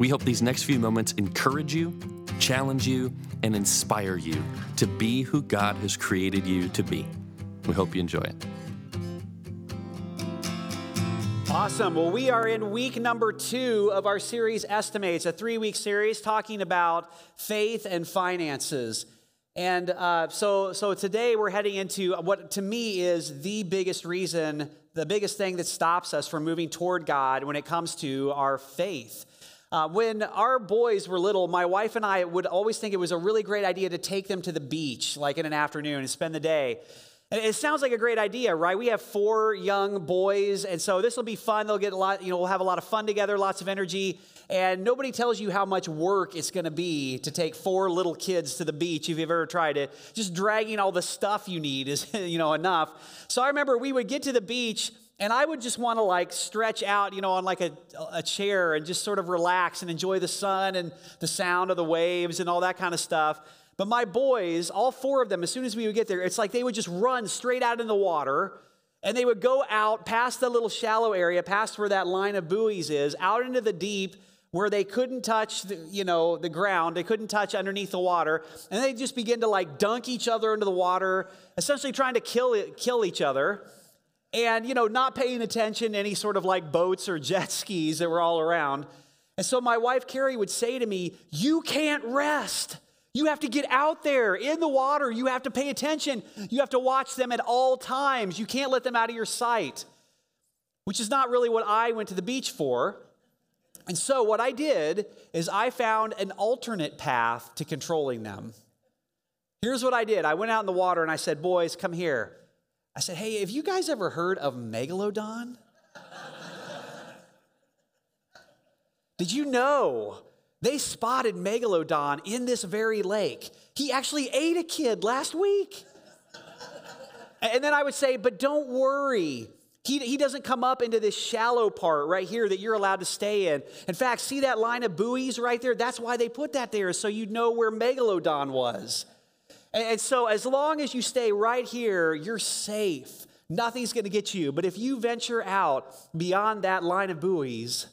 We hope these next few moments encourage you, challenge you, and inspire you to be who God has created you to be. We hope you enjoy it. Awesome. Well, we are in week number two of our series Estimates, a three week series talking about faith and finances. And uh, so, so today we're heading into what to me is the biggest reason, the biggest thing that stops us from moving toward God when it comes to our faith. Uh, when our boys were little, my wife and I would always think it was a really great idea to take them to the beach, like in an afternoon, and spend the day. And it sounds like a great idea, right? We have four young boys, and so this will be fun. They'll get a lot, you know, we'll have a lot of fun together, lots of energy. And nobody tells you how much work it's going to be to take four little kids to the beach if you've ever tried it. Just dragging all the stuff you need is, you know, enough. So I remember we would get to the beach and I would just want to like stretch out, you know, on like a, a chair and just sort of relax and enjoy the sun and the sound of the waves and all that kind of stuff. But my boys, all four of them, as soon as we would get there, it's like they would just run straight out in the water and they would go out past the little shallow area, past where that line of buoys is, out into the deep where they couldn't touch the, you know the ground. They couldn't touch underneath the water. And they just begin to like dunk each other into the water essentially trying to kill kill each other and, you know, not paying attention to any sort of like boats or jet skis that were all around. And so my wife, Carrie, would say to me, You can't rest. You have to get out there in the water. You have to pay attention. You have to watch them at all times. You can't let them out of your sight, which is not really what I went to the beach for. And so, what I did is I found an alternate path to controlling them. Here's what I did I went out in the water and I said, Boys, come here. I said, Hey, have you guys ever heard of Megalodon? Did you know they spotted Megalodon in this very lake? He actually ate a kid last week. And then I would say, But don't worry. He, he doesn't come up into this shallow part right here that you're allowed to stay in. In fact, see that line of buoys right there? That's why they put that there, so you'd know where Megalodon was. And so, as long as you stay right here, you're safe. Nothing's going to get you. But if you venture out beyond that line of buoys,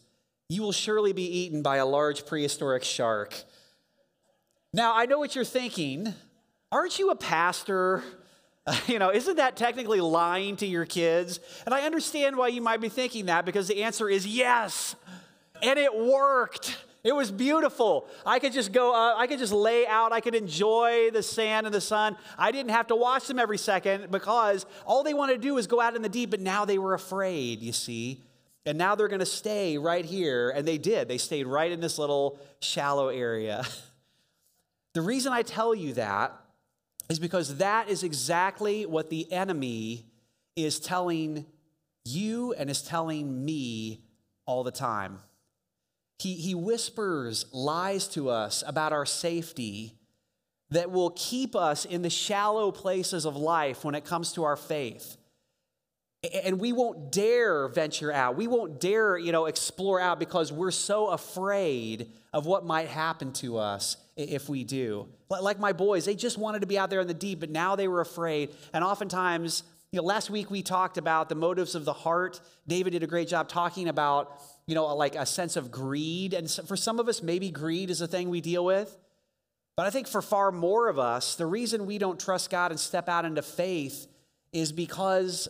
you will surely be eaten by a large prehistoric shark. Now, I know what you're thinking. Aren't you a pastor? You know, isn't that technically lying to your kids? And I understand why you might be thinking that because the answer is yes. And it worked. It was beautiful. I could just go, uh, I could just lay out, I could enjoy the sand and the sun. I didn't have to watch them every second because all they wanted to do was go out in the deep, but now they were afraid, you see. And now they're going to stay right here. And they did. They stayed right in this little shallow area. the reason I tell you that is because that is exactly what the enemy is telling you and is telling me all the time. He, he whispers lies to us about our safety that will keep us in the shallow places of life when it comes to our faith. And we won't dare venture out. We won't dare, you know, explore out because we're so afraid of what might happen to us if we do. Like my boys, they just wanted to be out there in the deep, but now they were afraid. And oftentimes, you know, last week we talked about the motives of the heart. David did a great job talking about you know, like a sense of greed. And for some of us, maybe greed is a thing we deal with. But I think for far more of us, the reason we don't trust God and step out into faith is because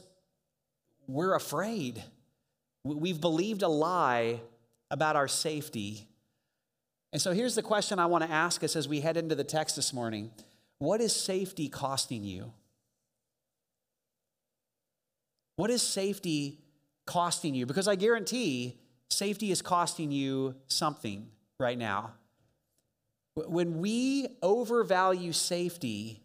we're afraid. We've believed a lie about our safety. And so here's the question I want to ask us as we head into the text this morning What is safety costing you? What is safety costing you? Because I guarantee safety is costing you something right now. When we overvalue safety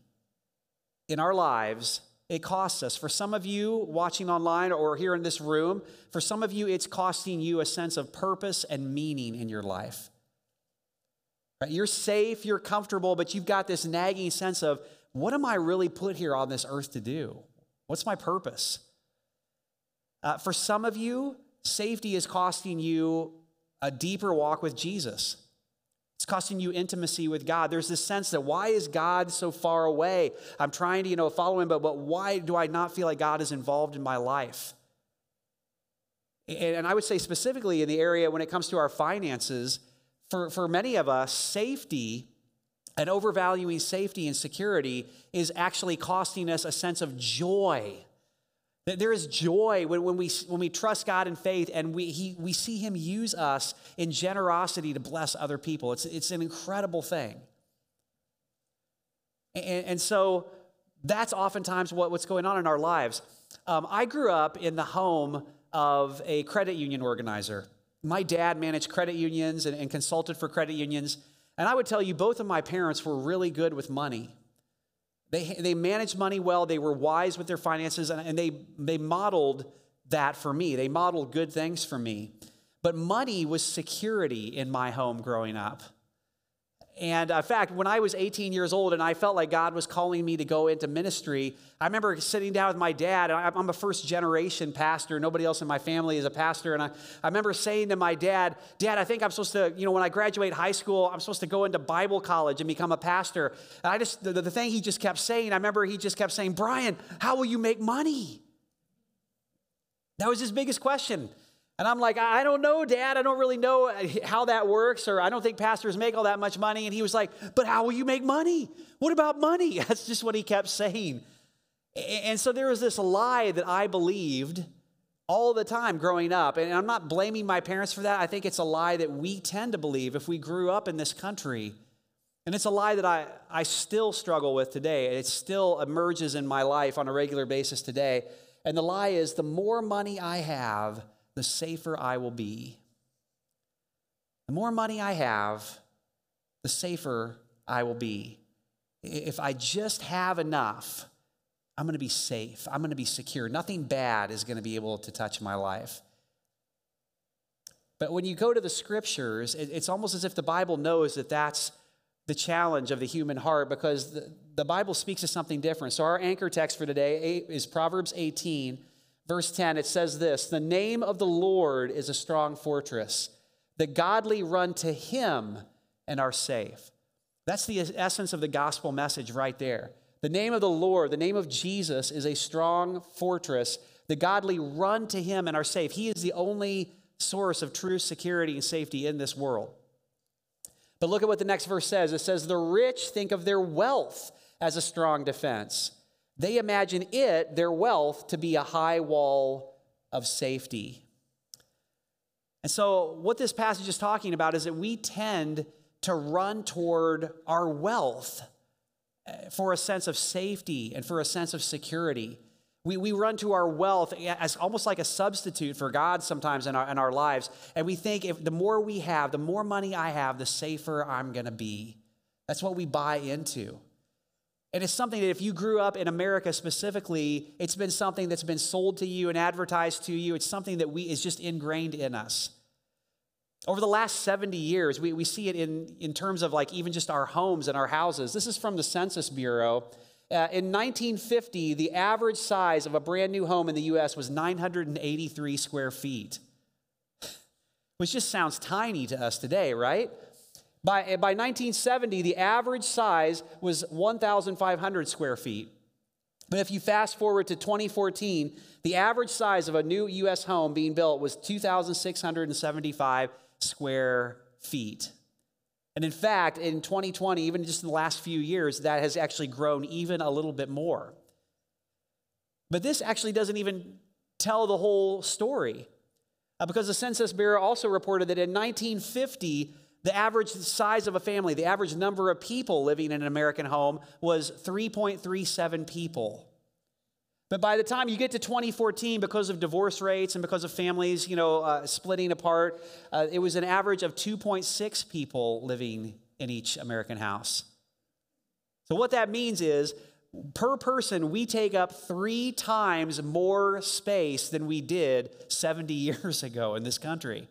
in our lives, it costs us. For some of you watching online or here in this room, for some of you, it's costing you a sense of purpose and meaning in your life. Right? You're safe, you're comfortable, but you've got this nagging sense of what am I really put here on this earth to do? What's my purpose? Uh, for some of you, safety is costing you a deeper walk with Jesus. It's costing you intimacy with God. There's this sense that why is God so far away? I'm trying to, you know, follow him, but, but why do I not feel like God is involved in my life? And I would say specifically in the area when it comes to our finances, for, for many of us, safety and overvaluing safety and security is actually costing us a sense of joy. That there is joy when, when, we, when we trust God in faith and we, he, we see Him use us in generosity to bless other people. It's, it's an incredible thing. And, and so that's oftentimes what, what's going on in our lives. Um, I grew up in the home of a credit union organizer. My dad managed credit unions and, and consulted for credit unions. And I would tell you, both of my parents were really good with money. They, they managed money well, they were wise with their finances, and, and they, they modeled that for me. They modeled good things for me. But money was security in my home growing up. And uh, in fact, when I was 18 years old and I felt like God was calling me to go into ministry, I remember sitting down with my dad. I'm a first generation pastor. Nobody else in my family is a pastor. And I, I remember saying to my dad, Dad, I think I'm supposed to, you know, when I graduate high school, I'm supposed to go into Bible college and become a pastor. And I just, the, the thing he just kept saying, I remember he just kept saying, Brian, how will you make money? That was his biggest question. And I'm like, I don't know, Dad. I don't really know uh, how that works, or I don't think pastors make all that much money. And he was like, But how will you make money? What about money? That's just what he kept saying. And so there was this lie that I believed all the time growing up. And I'm not blaming my parents for that. I think it's a lie that we tend to believe if we grew up in this country. And it's a lie that I, I still struggle with today. It still emerges in my life on a regular basis today. And the lie is the more money I have, the safer I will be. The more money I have, the safer I will be. If I just have enough, I'm going to be safe. I'm going to be secure. Nothing bad is going to be able to touch my life. But when you go to the scriptures, it's almost as if the Bible knows that that's the challenge of the human heart because the, the Bible speaks of something different. So, our anchor text for today is Proverbs 18, Verse 10, it says this The name of the Lord is a strong fortress. The godly run to him and are safe. That's the essence of the gospel message right there. The name of the Lord, the name of Jesus, is a strong fortress. The godly run to him and are safe. He is the only source of true security and safety in this world. But look at what the next verse says it says, The rich think of their wealth as a strong defense. They imagine it, their wealth, to be a high wall of safety. And so, what this passage is talking about is that we tend to run toward our wealth eh, for a sense of safety and for a sense of security. We, we run to our wealth as almost like a substitute for God sometimes in our, in our lives. And we think if the more we have, the more money I have, the safer I'm going to be. That's what we buy into. And it's something that if you grew up in America specifically, it's been something that's been sold to you and advertised to you. It's something that we is just ingrained in us. Over the last 70 years, we, we see it in, in terms of like even just our homes and our houses. This is from the Census Bureau. Uh, in 1950, the average size of a brand new home in the US was 983 square feet, which just sounds tiny to us today, right? By, by 1970, the average size was 1,500 square feet. But if you fast forward to 2014, the average size of a new U.S. home being built was 2,675 square feet. And in fact, in 2020, even just in the last few years, that has actually grown even a little bit more. But this actually doesn't even tell the whole story. Uh, because the Census Bureau also reported that in 1950, the average size of a family, the average number of people living in an American home was 3.37 people. But by the time you get to 2014, because of divorce rates and because of families, you know, uh, splitting apart, uh, it was an average of 2.6 people living in each American house. So what that means is, per person, we take up three times more space than we did 70 years ago in this country.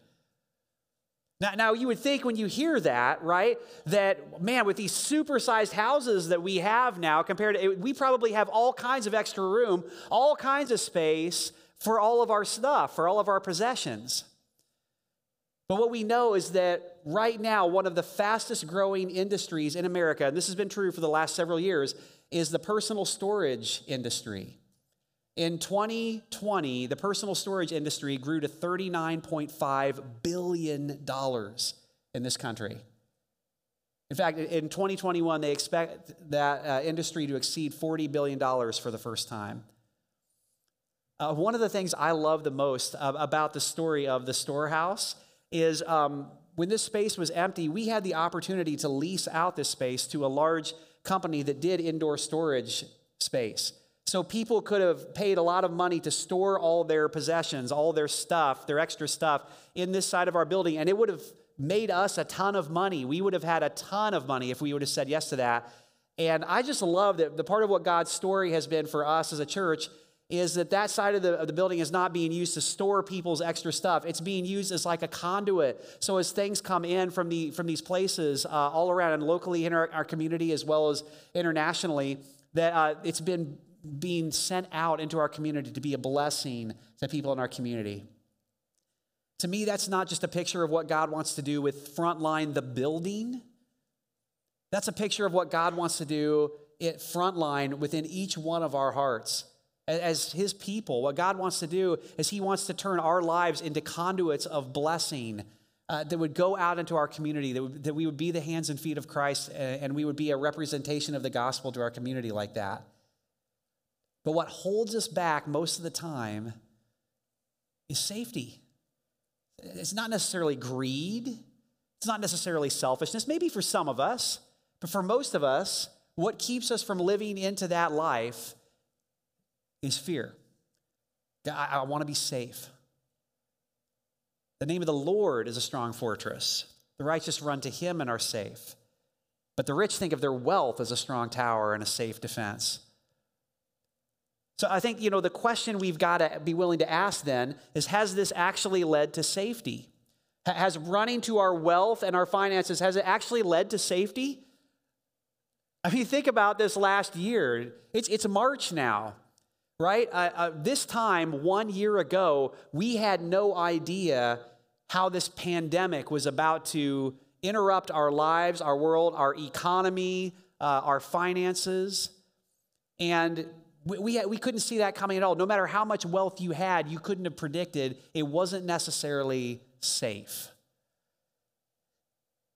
Now, now, you would think when you hear that, right, that man, with these supersized houses that we have now, compared to, we probably have all kinds of extra room, all kinds of space for all of our stuff, for all of our possessions. But what we know is that right now, one of the fastest growing industries in America, and this has been true for the last several years, is the personal storage industry. In 2020, the personal storage industry grew to $39.5 billion in this country. In fact, in 2021, they expect that uh, industry to exceed $40 billion for the first time. Uh, one of the things I love the most uh, about the story of the storehouse is um, when this space was empty, we had the opportunity to lease out this space to a large company that did indoor storage space. So people could have paid a lot of money to store all their possessions, all their stuff, their extra stuff in this side of our building, and it would have made us a ton of money. We would have had a ton of money if we would have said yes to that. And I just love that the part of what God's story has been for us as a church is that that side of the, of the building is not being used to store people's extra stuff. It's being used as like a conduit. So as things come in from, the, from these places uh, all around and locally in our, our, community as well as internationally, that uh, it's been being sent out into our community to be a blessing to people in our community. To me, that's not just a picture of what God wants to do with Frontline, the building. That's a picture of what God wants to do at Frontline within each one of our hearts. As His people, what God wants to do is He wants to turn our lives into conduits of blessing uh, that would go out into our community, that, would, that we would be the hands and feet of Christ, and we would be a representation of the gospel to our community like that. But what holds us back most of the time is safety. It's not necessarily greed, it's not necessarily selfishness, maybe for some of us, but for most of us, what keeps us from living into that life is fear. I, I want to be safe. The name of the Lord is a strong fortress. The righteous run to him and are safe. But the rich think of their wealth as a strong tower and a safe defense. So I think, you know, the question we've got to be willing to ask then is has this actually led to safety? Has running to our wealth and our finances, has it actually led to safety? I mean, think about this last year. It's, it's March now, right? Uh, uh, this time, one year ago, we had no idea how this pandemic was about to interrupt our lives, our world, our economy, uh, our finances. And we, we, we couldn't see that coming at all. No matter how much wealth you had, you couldn't have predicted it wasn't necessarily safe.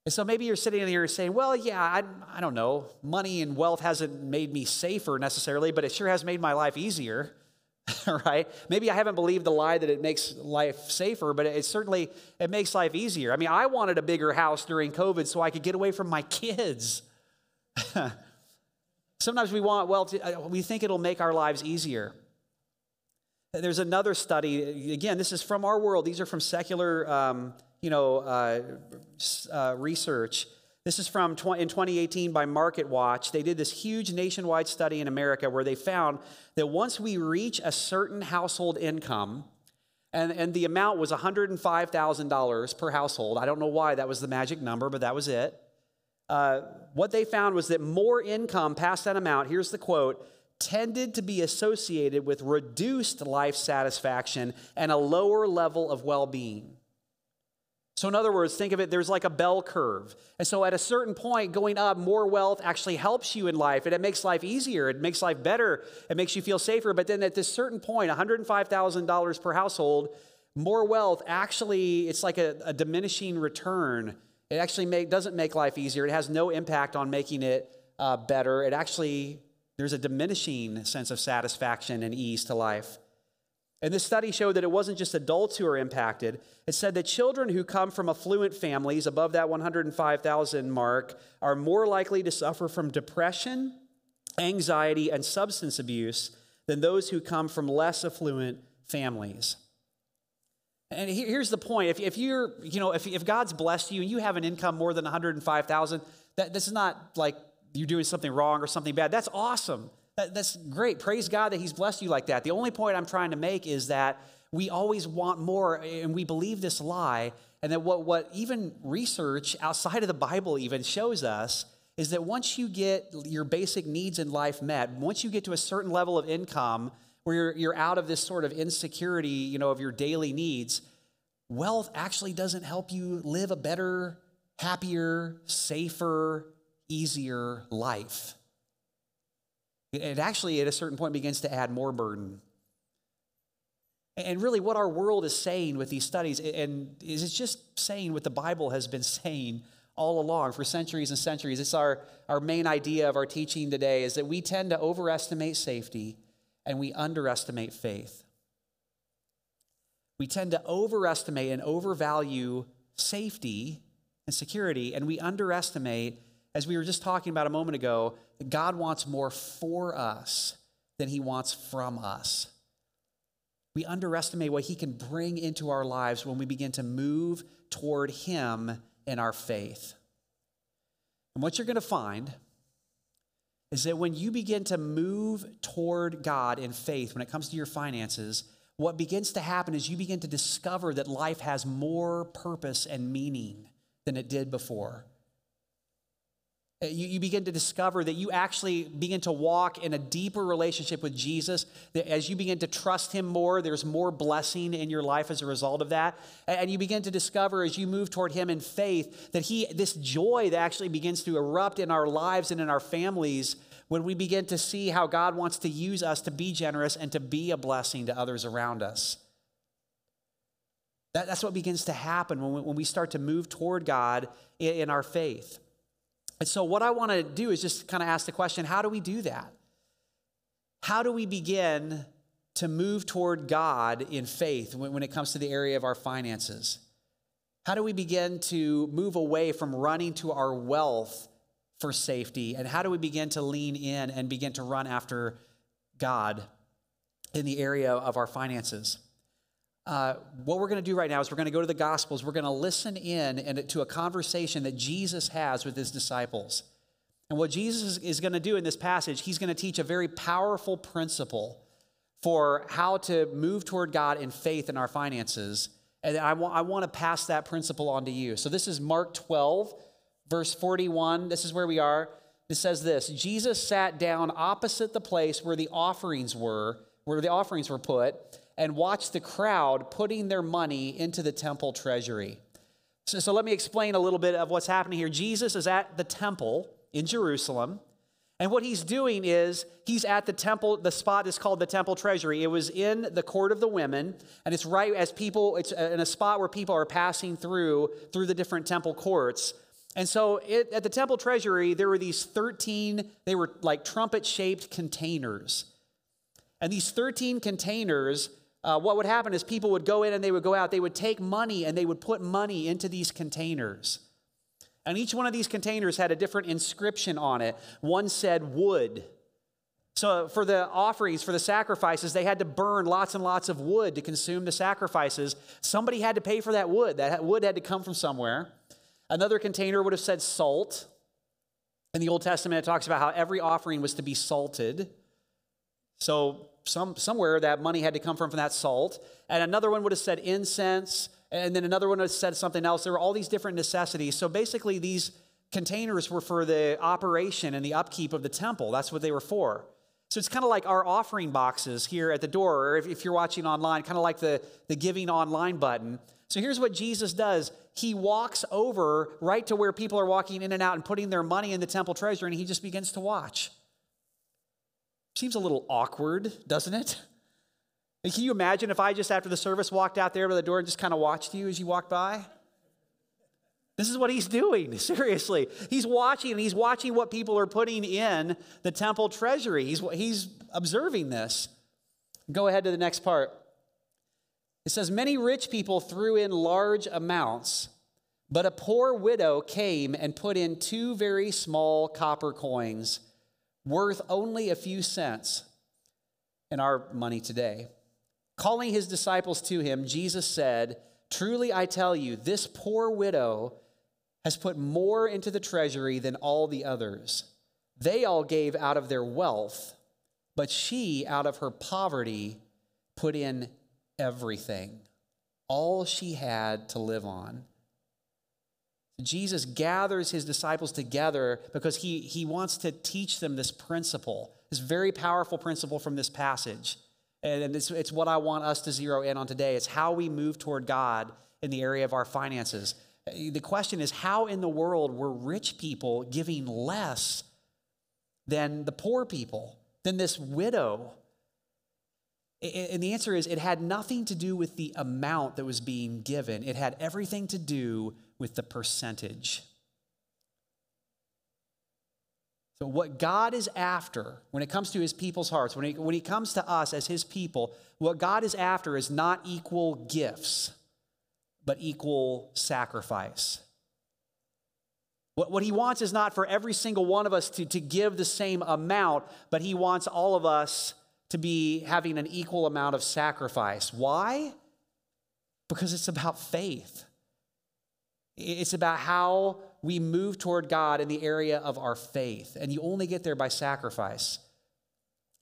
And so maybe you're sitting in here saying, well, yeah, I, I don't know. Money and wealth hasn't made me safer necessarily, but it sure has made my life easier. right maybe i haven't believed the lie that it makes life safer but it certainly it makes life easier i mean i wanted a bigger house during covid so i could get away from my kids Sometimes we want, well, uh, we think it'll make our lives easier. There's another study, again, this is from our world. These are from secular, um, you know, uh, uh, research. This is from tw- in 2018 by Market Watch. They did this huge nationwide study in America where they found that once we reach a certain household income, and, and the amount was $105,000 per household. I don't know why that was the magic number, but that was it. Uh, what they found was that more income past that amount, here's the quote, tended to be associated with reduced life satisfaction and a lower level of well being. So, in other words, think of it, there's like a bell curve. And so, at a certain point, going up, more wealth actually helps you in life and it makes life easier, it makes life better, it makes you feel safer. But then at this certain point, $105,000 per household, more wealth actually, it's like a, a diminishing return it actually make, doesn't make life easier. It has no impact on making it uh, better. It actually, there's a diminishing sense of satisfaction and ease to life. And this study showed that it wasn't just adults who are impacted. It said that children who come from affluent families above that 105,000 mark are more likely to suffer from depression, anxiety, and substance abuse than those who come from less affluent families. And here's the point. If, if you're, you know, if, if God's blessed you and you have an income more than 105,000, that this is not like you're doing something wrong or something bad. That's awesome. That, that's great. Praise God that He's blessed you like that. The only point I'm trying to make is that we always want more and we believe this lie. And that what, what even research outside of the Bible even shows us is that once you get your basic needs in life met, once you get to a certain level of income where you're, you're out of this sort of insecurity, you know, of your daily needs, wealth actually doesn't help you live a better, happier, safer, easier life. It actually, at a certain point, begins to add more burden. And really, what our world is saying with these studies, and is it's just saying what the Bible has been saying all along for centuries and centuries. It's our, our main idea of our teaching today is that we tend to overestimate safety and we underestimate faith. We tend to overestimate and overvalue safety and security, and we underestimate, as we were just talking about a moment ago, that God wants more for us than he wants from us. We underestimate what he can bring into our lives when we begin to move toward him in our faith. And what you're going to find is that when you begin to move toward God in faith when it comes to your finances, what begins to happen is you begin to discover that life has more purpose and meaning than it did before. Uh, you, you begin to discover that you actually begin to walk in a deeper relationship with Jesus. That as you begin to trust Him more, there's more blessing in your life as a result of that. And you begin to discover as you move toward Him in faith that He, this joy that actually begins to erupt in our lives and in our families when we begin to see how God wants to use us to be generous and to be a blessing to others around us. That, that's what begins to happen when we, when we start to move toward God in, in our faith. And so, what I want to do is just kind of ask the question how do we do that? How do we begin to move toward God in faith when, when it comes to the area of our finances? How do we begin to move away from running to our wealth for safety? And how do we begin to lean in and begin to run after God in the area of our finances? Uh, what we're going to do right now is we're going to go to the Gospels. We're going to listen in and to a conversation that Jesus has with his disciples. And what Jesus is going to do in this passage, he's going to teach a very powerful principle for how to move toward God in faith in our finances. And I I want to pass that principle on to you. So this is Mark 12, verse 41. This is where we are. It says this Jesus sat down opposite the place where the offerings were, where the offerings were put and watch the crowd putting their money into the temple treasury. So, so let me explain a little bit of what's happening here. Jesus is at the temple in Jerusalem. And what he's doing is he's at the temple, the spot is called the temple treasury. It was in the court of the women, and it's right as people, it's in a spot where people are passing through, through the different temple courts. And so it, at the temple treasury, there were these 13, they were like trumpet shaped containers. And these 13 containers uh, what would happen is people would go in and they would go out. They would take money and they would put money into these containers. And each one of these containers had a different inscription on it. One said wood. So, for the offerings, for the sacrifices, they had to burn lots and lots of wood to consume the sacrifices. Somebody had to pay for that wood. That wood had to come from somewhere. Another container would have said salt. In the Old Testament, it talks about how every offering was to be salted. So, some, somewhere that money had to come from, from that salt. And another one would have said incense. And then another one would have said something else. There were all these different necessities. So basically, these containers were for the operation and the upkeep of the temple. That's what they were for. So it's kind of like our offering boxes here at the door, or if, if you're watching online, kind of like the, the giving online button. So here's what Jesus does He walks over right to where people are walking in and out and putting their money in the temple treasury, and he just begins to watch. Seems a little awkward, doesn't it? And can you imagine if I just after the service walked out there by the door and just kind of watched you as you walked by? This is what he's doing, seriously. He's watching and he's watching what people are putting in the temple treasury. He's, he's observing this. Go ahead to the next part. It says, Many rich people threw in large amounts, but a poor widow came and put in two very small copper coins worth only a few cents in our money today. Calling his disciples to him, Jesus said, Truly I tell you, this poor widow has put more into the treasury than all the others. They all gave out of their wealth, but she, out of her poverty, put in everything, all she had to live on. Jesus gathers his disciples together because he, he wants to teach them this principle, this very powerful principle from this passage. And it's, it's what I want us to zero in on today. It's how we move toward God in the area of our finances. The question is how in the world were rich people giving less than the poor people, than this widow? And the answer is it had nothing to do with the amount that was being given, it had everything to do with the percentage. So, what God is after when it comes to his people's hearts, when he, when he comes to us as his people, what God is after is not equal gifts, but equal sacrifice. What, what he wants is not for every single one of us to, to give the same amount, but he wants all of us to be having an equal amount of sacrifice. Why? Because it's about faith. It's about how we move toward God in the area of our faith. And you only get there by sacrifice.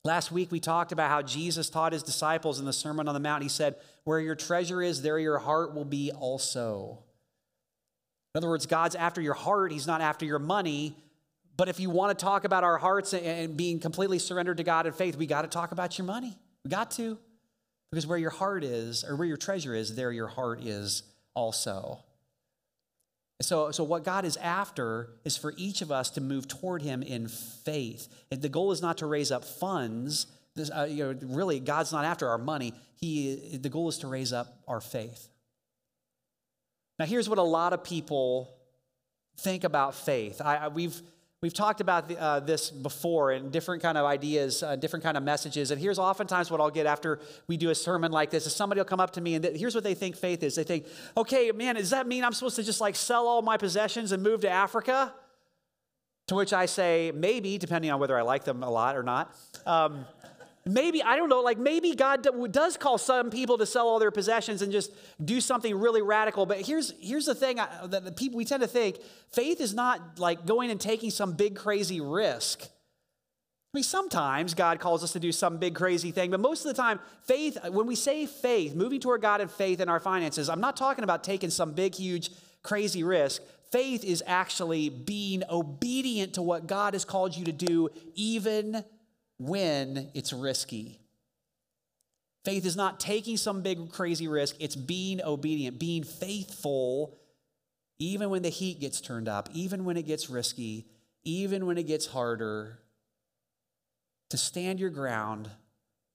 Last week, we talked about how Jesus taught his disciples in the Sermon on the Mount. He said, Where your treasure is, there your heart will be also. In other words, God's after your heart, He's not after your money. But if you want to talk about our hearts and being completely surrendered to God in faith, we got to talk about your money. We got to. Because where your heart is, or where your treasure is, there your heart is also. So, so what God is after is for each of us to move toward Him in faith. And the goal is not to raise up funds. This, uh, you know, really, God's not after our money. He, the goal is to raise up our faith. Now, here's what a lot of people think about faith. I, I, we've We've talked about the, uh, this before and different kind of ideas, uh, different kind of messages. And here's oftentimes what I'll get after we do a sermon like this: is somebody will come up to me and th- here's what they think faith is. They think, "Okay, man, does that mean I'm supposed to just like sell all my possessions and move to Africa?" To which I say, maybe, depending on whether I like them a lot or not. Um, maybe, I don't know, like maybe God does call some people to sell all their possessions and just do something really radical. But here's, here's the thing that the people, we tend to think faith is not like going and taking some big crazy risk. I mean, sometimes God calls us to do some big crazy thing, but most of the time, faith, when we say faith, moving toward God and faith in our finances, I'm not talking about taking some big, huge, crazy risk. Faith is actually being obedient to what God has called you to do, even when it's risky. Faith is not taking some big crazy risk, it's being obedient, being faithful, even when the heat gets turned up, even when it gets risky, even when it gets harder. To stand your ground,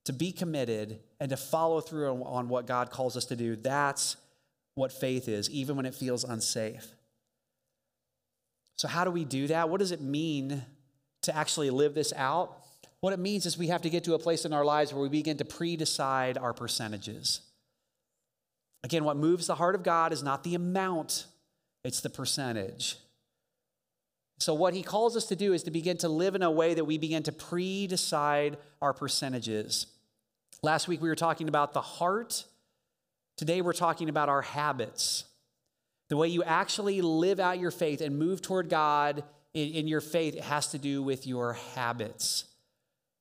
to be committed, and to follow through on, on what God calls us to do. That's what faith is, even when it feels unsafe. So, how do we do that? What does it mean to actually live this out? What it means is we have to get to a place in our lives where we begin to pre decide our percentages. Again, what moves the heart of God is not the amount, it's the percentage. So, what he calls us to do is to begin to live in a way that we begin to pre decide our percentages. Last week we were talking about the heart. Today we're talking about our habits. The way you actually live out your faith and move toward God in, in your faith It has to do with your habits.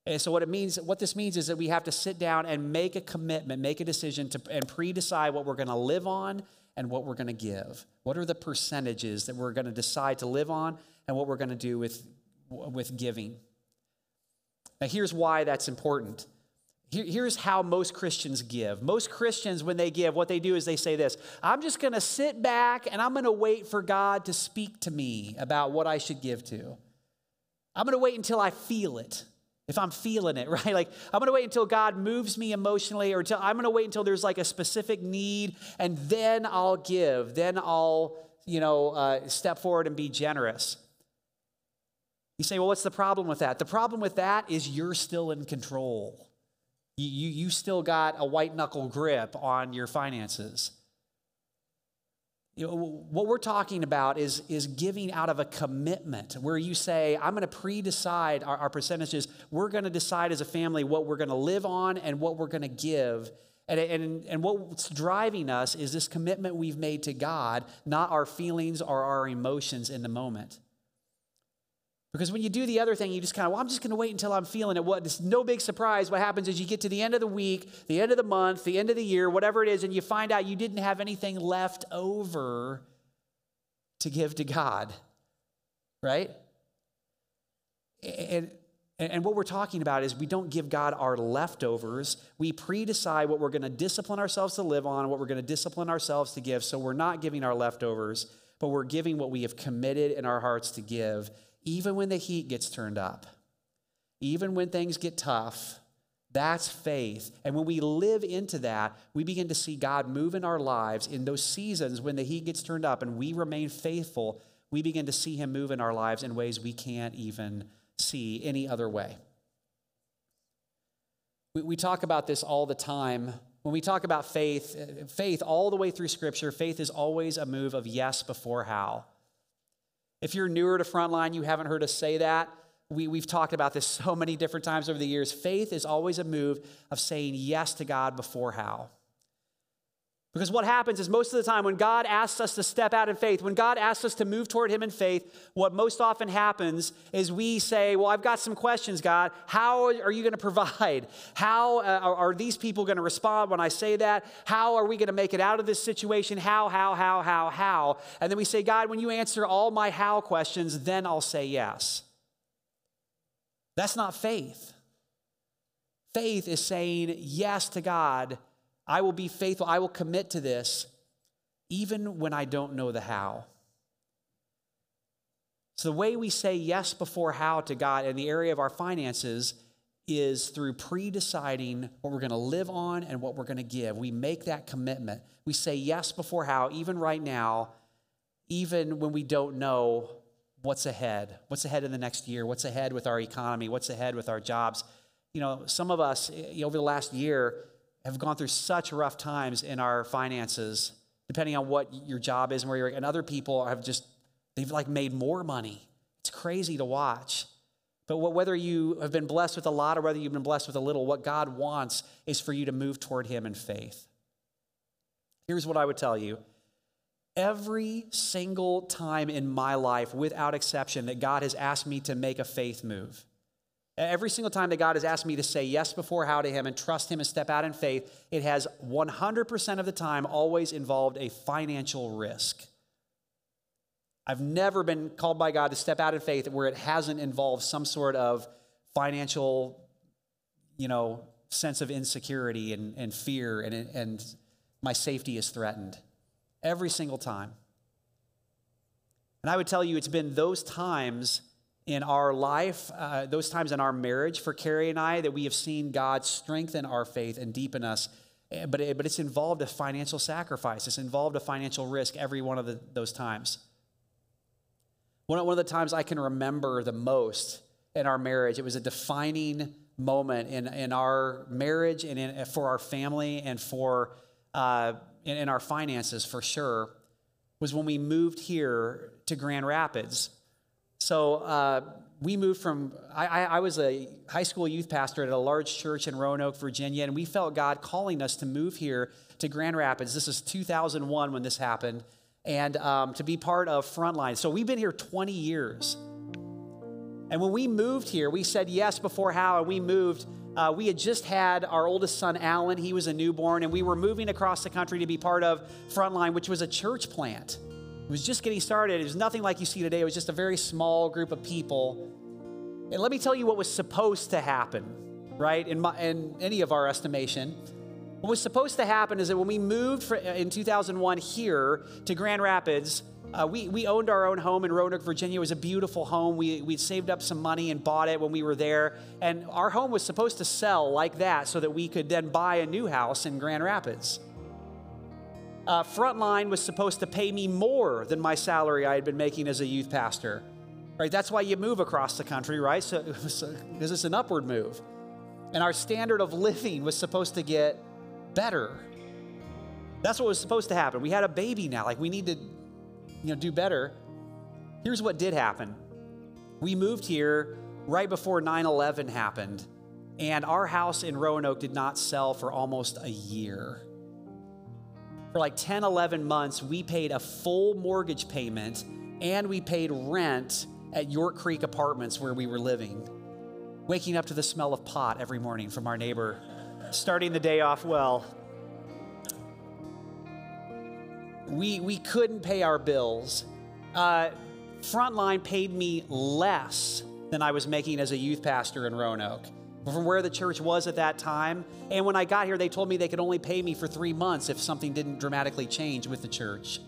And so what it means, what this means is that we have to sit down and make a commitment, make a decision to and pre-decide what we're going to live on and what we're going to give. What are the percentages that we're going to decide to live on and what we're going to do with, with giving? Now here's why that's important. Here, here's how most Christians give. Most Christians, when they give, what they do is they say this I'm just going to sit back and I'm going to wait for God to speak to me about what I should give to. I'm going to wait until I feel it if I'm feeling it, right? Like, I'm gonna wait until God moves me emotionally, or until, I'm gonna wait until there's like a specific need, and then I'll give. Then I'll, you know, uh, step forward and be generous. You say, well, what's the problem with that? The problem with that is you're still in control. You, you, you still got a white knuckle grip on your finances. You know, what we're talking about is, is giving out of a commitment where you say, I'm going to pre decide our, our, percentages. We're going to decide as a family what we're going to live on and what we're going to give. And, and, and what's driving us is this commitment we've made to God, not our feelings or our emotions in the moment. Because when you do the other thing, you just kind of, well, I'm just going to wait until I'm feeling it. What? It's no big surprise. What happens is you get to the end of the week, the end of the month, the end of the year, whatever it is, and you find out you didn't have anything left over to give to God, right? And, and what we're talking about is we don't give God our leftovers. We pre decide what we're going to discipline ourselves to live on, what we're going to discipline ourselves to give. So we're not giving our leftovers, but we're giving what we have committed in our hearts to give, even when the heat gets turned up, even when things get tough. That's faith. And when we live into that, we begin to see God move in our lives in those seasons when the heat gets turned up and we remain faithful. We begin to see Him move in our lives in ways we can't even see any other way. We, we talk about this all the time. When we talk about faith, faith all the way through Scripture, faith is always a move of yes before how. If you're newer to Frontline, you haven't heard us say that. We, we've talked about this so many different times over the years. Faith is always a move of saying yes to God before how. Because what happens is most of the time when God asks us to step out in faith, when God asks us to move toward Him in faith, what most often happens is we say, Well, I've got some questions, God. How are you going to provide? How uh, are these people going to respond when I say that? How are we going to make it out of this situation? How, how, how, how, how? And then we say, God, when you answer all my how questions, then I'll say yes. That's not faith. Faith is saying yes to God I will be faithful. I will commit to this even when I don't know the how. So, the way we say yes before how to God in the area of our finances is through pre deciding what we're going to live on and what we're going to give. We make that commitment. We say yes before how, even right now, even when we don't know what's ahead. What's ahead in the next year? What's ahead with our economy? What's ahead with our jobs? You know, some of us eh, over the last year, have gone through such rough times in our finances, depending on what your job is and where you're, and other people have just, they've like made more money. It's crazy to watch. But whether you have been blessed with a lot or whether you've been blessed with a little, what God wants is for you to move toward Him in faith. Here's what I would tell you every single time in my life, without exception, that God has asked me to make a faith move, Every single time that God has asked me to say yes before how to Him and trust Him and step out in faith, it has 100% of the time always involved a financial risk. I've never been called by God to step out in faith where it hasn't involved some sort of financial, you know, sense of insecurity and, and fear and, and my safety is threatened. Every single time. And I would tell you, it's been those times in our life, uh, those times in our marriage for Carrie and I, that we have seen God strengthen our faith and deepen us. Eh, but, it, but it's involved a financial sacrifice, it's involved a financial risk every one of the, those times. One, one of the times I can remember the most in our marriage, it was a defining moment in, in our marriage and in, for our family and for uh, in, in our finances for sure, was when we moved here to Grand Rapids. So uh, we moved from, I, I, was a high school youth pastor at a large church in Roanoke, Virginia, and we felt God calling us to move here to Grand Rapids. This is 2001 when this happened, and um, to be part of Frontline. So we've been here 20 years. And when we moved here, we said yes before how, and we moved. Uh, we had just had our oldest son, Alan. He was a newborn, and we were moving across the country to be part of Frontline, which was a church plant. It was just getting started. It was nothing like you see today. It was just a very small group of people. And let me tell you what was supposed to happen, right? In, my, in any of our estimation. What was supposed to happen is that when we moved for, in 2001 here to Grand Rapids, uh, we, we owned our own home in Roanoke, Virginia. It was a beautiful home. We, we saved up some money and bought it when we were there. And our home was supposed to sell like that so that we could then buy a new house in Grand Rapids uh, Frontline was supposed to pay me more than my salary I had been making as a youth pastor. Right? That's why you move across the country, right? So because it's an upward move. And our standard of living was supposed to get better. That's what was supposed to happen. We had a baby now. Like we need to, you know, do better. Here's what did happen. We moved here right before 9/11 happened, and our house in Roanoke did not sell for almost a year for like 10, 11 months, we paid a full mortgage payment and we paid rent at York Creek Apartments where we were living, waking up to the smell of pot every morning from our neighbor, starting the day off well. We, we couldn't pay our bills. Uh, Frontline paid me less than I was making as a youth pastor in Roanoke from where the church was at that time. And when I got here, they told me they could only pay me for three months if something didn't dramatically change with the church.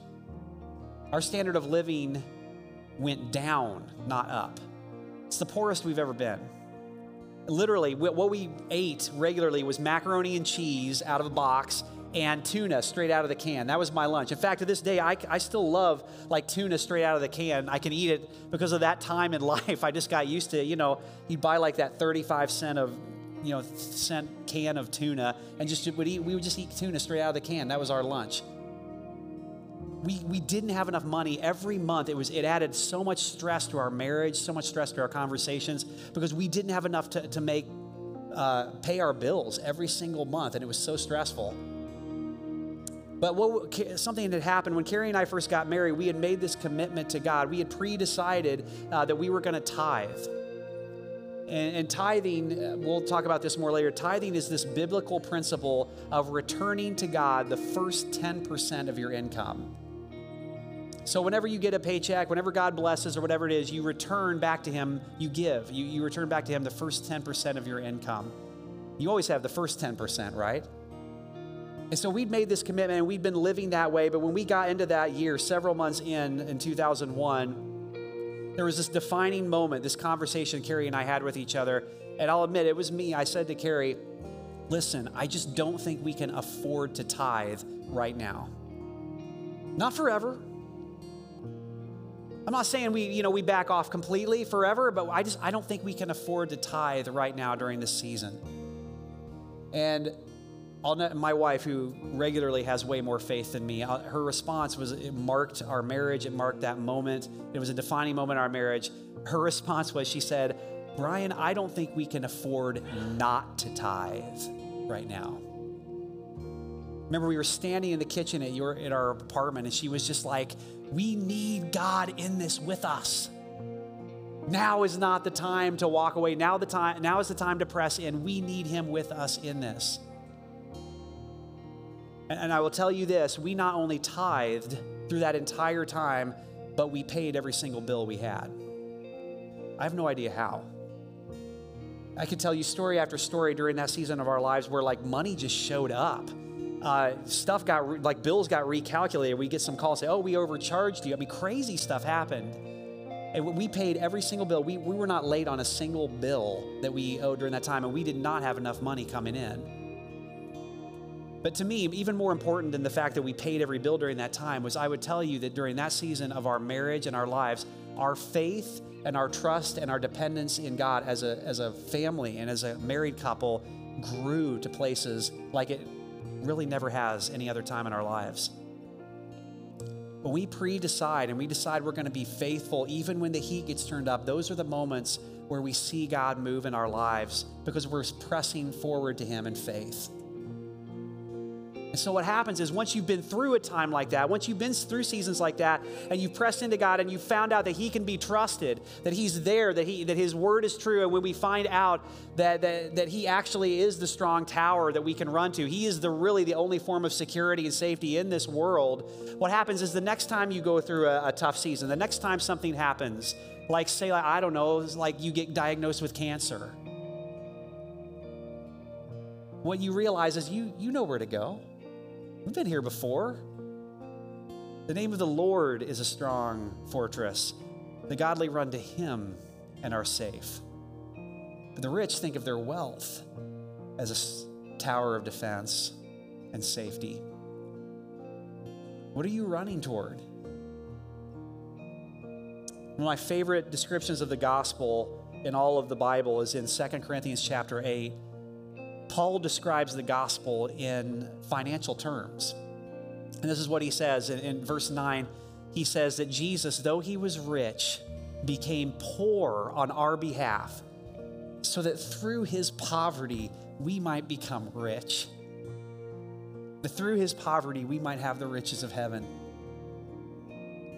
Our standard of living went down, not up. It's the poorest we've ever been. Literally, what we ate regularly was macaroni and cheese out of a box and tuna straight out of the can. That was my lunch. In fact, to this day, I, I still love like tuna straight out of the can. I can eat it because of that time in life. I just got used to, you know, you'd buy like that 35 cent of, you know, cent can of tuna and just would eat, we would just eat tuna straight out of the can. That was our lunch. We, we didn't have enough money every month. It was it added so much stress to our marriage, so much stress to our conversations because we didn't have enough to, to make uh, pay our bills every single month, and it was so stressful. But what something had happened when Carrie and I first got married. We had made this commitment to God. We had pre-decided uh, that we were going to tithe. And, and tithing, uh, we'll talk about this more later. Tithing is this biblical principle of returning to God the first 10% of your income. So, whenever you get a paycheck, whenever God blesses or whatever it is, you return back to Him, you give. You, you return back to Him the first 10% of your income. You always have the first 10%, right? And so we'd made this commitment and we'd been living that way. But when we got into that year, several months in, in 2001, there was this defining moment, this conversation Carrie and I had with each other. And I'll admit, it was me. I said to Carrie, listen, I just don't think we can afford to tithe right now. Not forever. I'm not saying we, you know, we back off completely forever, but I just I don't think we can afford to tithe right now during this season. And my wife, who regularly has way more faith than me, uh, her response was it marked our marriage. It marked that moment. It was a defining moment in our marriage. Her response was, she said, Brian, I don't think we can afford not to tithe right now. Remember, we were standing in the kitchen at your at our apartment, and she was just like, "We need God in this with us." Now is not the time to walk away. Now the time. Now is the time to press in. We need Him with us in this. And I will tell you this we not only tithed through that entire time, but we paid every single bill we had. I have no idea how. I could tell you story after story during that season of our lives where like money just showed up. Uh, stuff got re- like bills got recalculated. We get some calls say, "Oh, we overcharged you." I mean, crazy stuff happened, and we paid every single bill. We we were not late on a single bill that we owed during that time, and we did not have enough money coming in. But to me, even more important than the fact that we paid every bill during that time was I would tell you that during that season of our marriage and our lives, our faith and our trust and our dependence in God as a, as a family and as a married couple grew to places like it really never has any other time in our lives. When we pre decide and we decide we're going to be faithful, even when the heat gets turned up, those are the moments where we see God move in our lives because we're pressing forward to Him in faith. And so, what happens is once you've been through a time like that, once you've been through seasons like that, and you've pressed into God and you've found out that He can be trusted, that He's there, that, he, that His word is true, and when we find out that, that, that He actually is the strong tower that we can run to, He is the really the only form of security and safety in this world, what happens is the next time you go through a, a tough season, the next time something happens, like say, like, I don't know, like you get diagnosed with cancer. What you realize is you, you know where to go. We've been here before. The name of the Lord is a strong fortress. The godly run to him and are safe. But the rich think of their wealth as a tower of defense and safety. What are you running toward? One of my favorite descriptions of the gospel in all of the Bible is in 2 Corinthians chapter 8 Paul describes the gospel in financial terms. And this is what he says in, in, verse 9. He says that Jesus, though he was rich, became poor on our behalf, so that through his poverty we might become rich. That through his poverty we might have the riches of heaven.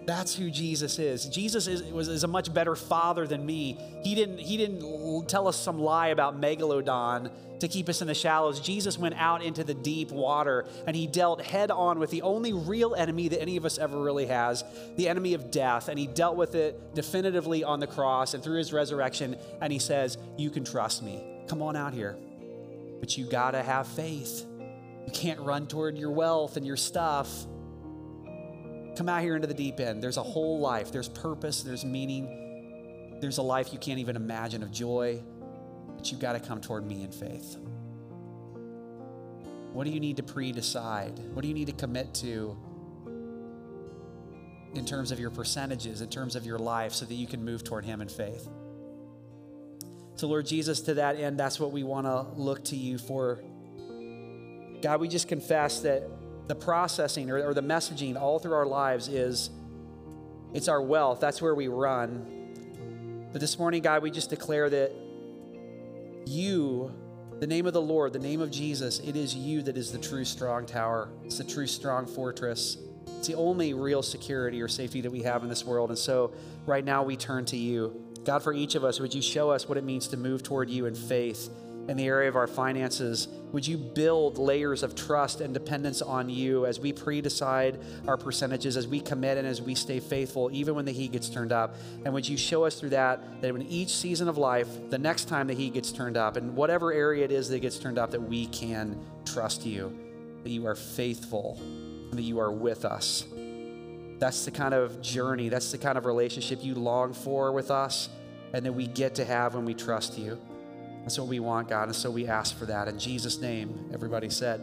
That's who Jesus is. Jesus is, was, is a much better father than me. He didn't, he didn't tell us some lie about megalodon to keep us in the shallows. Jesus went out into the deep water and he dealt head on with the only real enemy that any of us ever really has the enemy of death. And he dealt with it definitively on the cross and through his resurrection. And he says, You can trust me. Come on out here. But you got to have faith. You can't run toward your wealth and your stuff. Come out here into the deep end. There's a whole life, there's purpose, there's meaning, there's a life you can't even imagine of joy, but you've got to come toward me in faith. What do you need to pre decide? What do you need to commit to in terms of your percentages, in terms of your life, so that you can move toward Him in faith? So, Lord Jesus, to that end, that's what we want to look to you for. God, we just confess that the processing or, or the messaging all through our lives is it's our wealth. That's where we run. But this morning, God, we just declare that you, the name of the Lord, the name of Jesus, it is you that is the true strong tower. It's the true strong fortress. It's the only real security or safety that we have in this world. And so right now we turn to you. God, for each of us, would you show us what it means to move toward you in faith in the area of our finances? Would you build layers of trust and dependence on you as we pre decide our percentages, as we commit, and as we stay faithful, even when the heat gets turned up? And would you show us through that, that in each season of life, the next time the heat gets turned up, and whatever area it is that gets turned up, that we can trust you, that you are faithful, and that you are with us? That's the kind of journey, that's the kind of relationship you long for with us, and that we get to have when we trust you. That's what we want, God. And so we ask for that. In Jesus' name, everybody said.